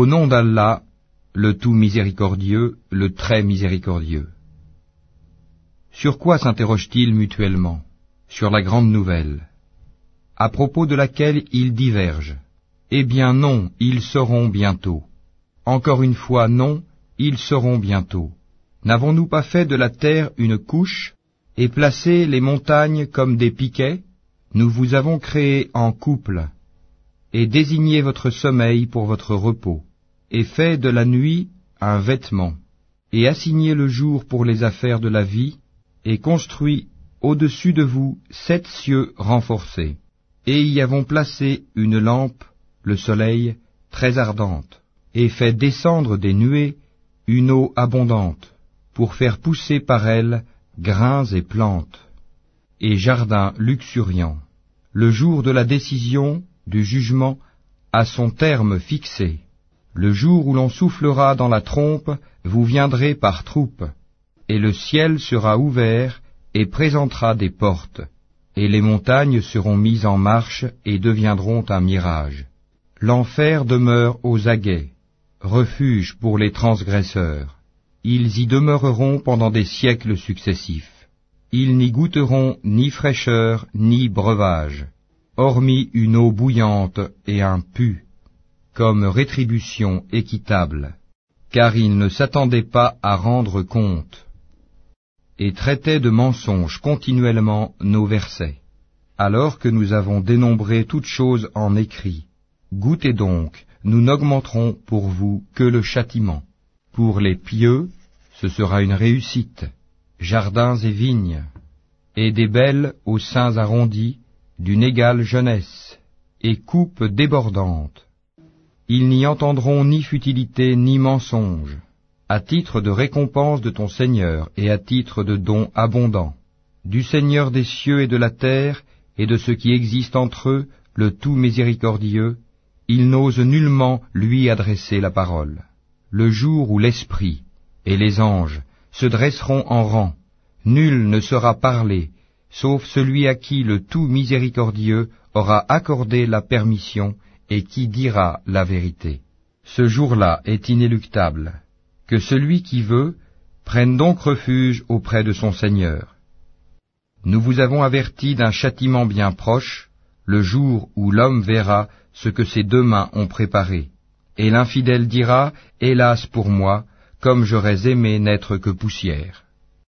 Au nom d'Allah, le tout miséricordieux, le très miséricordieux. Sur quoi s'interrogent-ils mutuellement Sur la grande nouvelle, à propos de laquelle ils divergent. Eh bien non, ils seront bientôt. Encore une fois, non, ils seront bientôt. N'avons-nous pas fait de la terre une couche et placé les montagnes comme des piquets? Nous vous avons créé en couple et désigné votre sommeil pour votre repos, et fait de la nuit un vêtement, et assigné le jour pour les affaires de la vie, et construit au-dessus de vous sept cieux renforcés, et y avons placé une lampe, le soleil, très ardente, et fait descendre des nuées une eau abondante, pour faire pousser par elle grains et plantes, et jardins luxuriants. Le jour de la décision, du jugement à son terme fixé. Le jour où l'on soufflera dans la trompe, vous viendrez par troupes, et le ciel sera ouvert et présentera des portes, et les montagnes seront mises en marche et deviendront un mirage. L'enfer demeure aux aguets, refuge pour les transgresseurs. Ils y demeureront pendant des siècles successifs. Ils n'y goûteront ni fraîcheur ni breuvage hormis une eau bouillante et un pu, comme rétribution équitable, car ils ne s'attendaient pas à rendre compte, et traitaient de mensonges continuellement nos versets. Alors que nous avons dénombré toutes choses en écrit, goûtez donc, nous n'augmenterons pour vous que le châtiment. Pour les pieux, ce sera une réussite, jardins et vignes, et des belles aux seins arrondis, d'une égale jeunesse, et coupe débordante. Ils n'y entendront ni futilité ni mensonge, à titre de récompense de ton Seigneur et à titre de don abondant, du Seigneur des cieux et de la terre, et de ce qui existe entre eux, le tout miséricordieux, ils n'osent nullement lui adresser la parole. Le jour où l'Esprit et les anges se dresseront en rang, nul ne sera parlé, sauf celui à qui le tout miséricordieux aura accordé la permission et qui dira la vérité. Ce jour-là est inéluctable. Que celui qui veut prenne donc refuge auprès de son Seigneur. Nous vous avons averti d'un châtiment bien proche, le jour où l'homme verra ce que ses deux mains ont préparé. Et l'infidèle dira, Hélas pour moi, comme j'aurais aimé n'être que poussière.